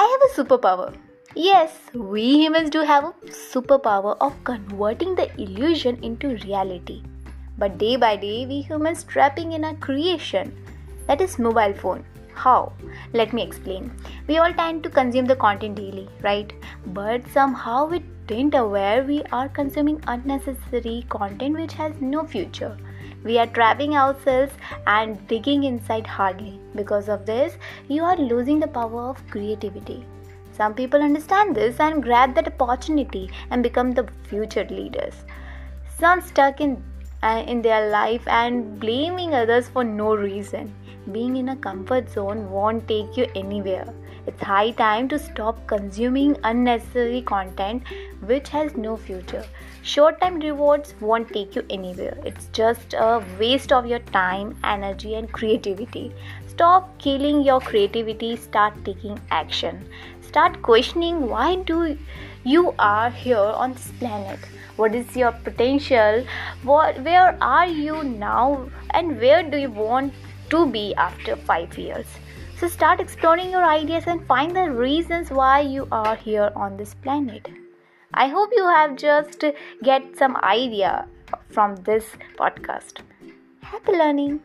I have a superpower. Yes, we humans do have a superpower of converting the illusion into reality. But day by day, we humans trapping in a creation that is mobile phone. How? Let me explain. We all tend to consume the content daily, right? But somehow we didn't aware we are consuming unnecessary content which has no future. We are trapping ourselves and digging inside hardly. Because of this, you are losing the power of creativity. Some people understand this and grab that opportunity and become the future leaders. Some stuck in uh, in their life and blaming others for no reason. Being in a comfort zone won't take you anywhere. It's high time to stop consuming unnecessary content which has no future. Short time rewards won't take you anywhere. It's just a waste of your time, energy, and creativity. Stop killing your creativity, start taking action. Start questioning why do you are here on this planet? What is your potential? What where are you now and where do you want to be after 5 years? So start exploring your ideas and find the reasons why you are here on this planet. I hope you have just get some idea from this podcast. Happy learning.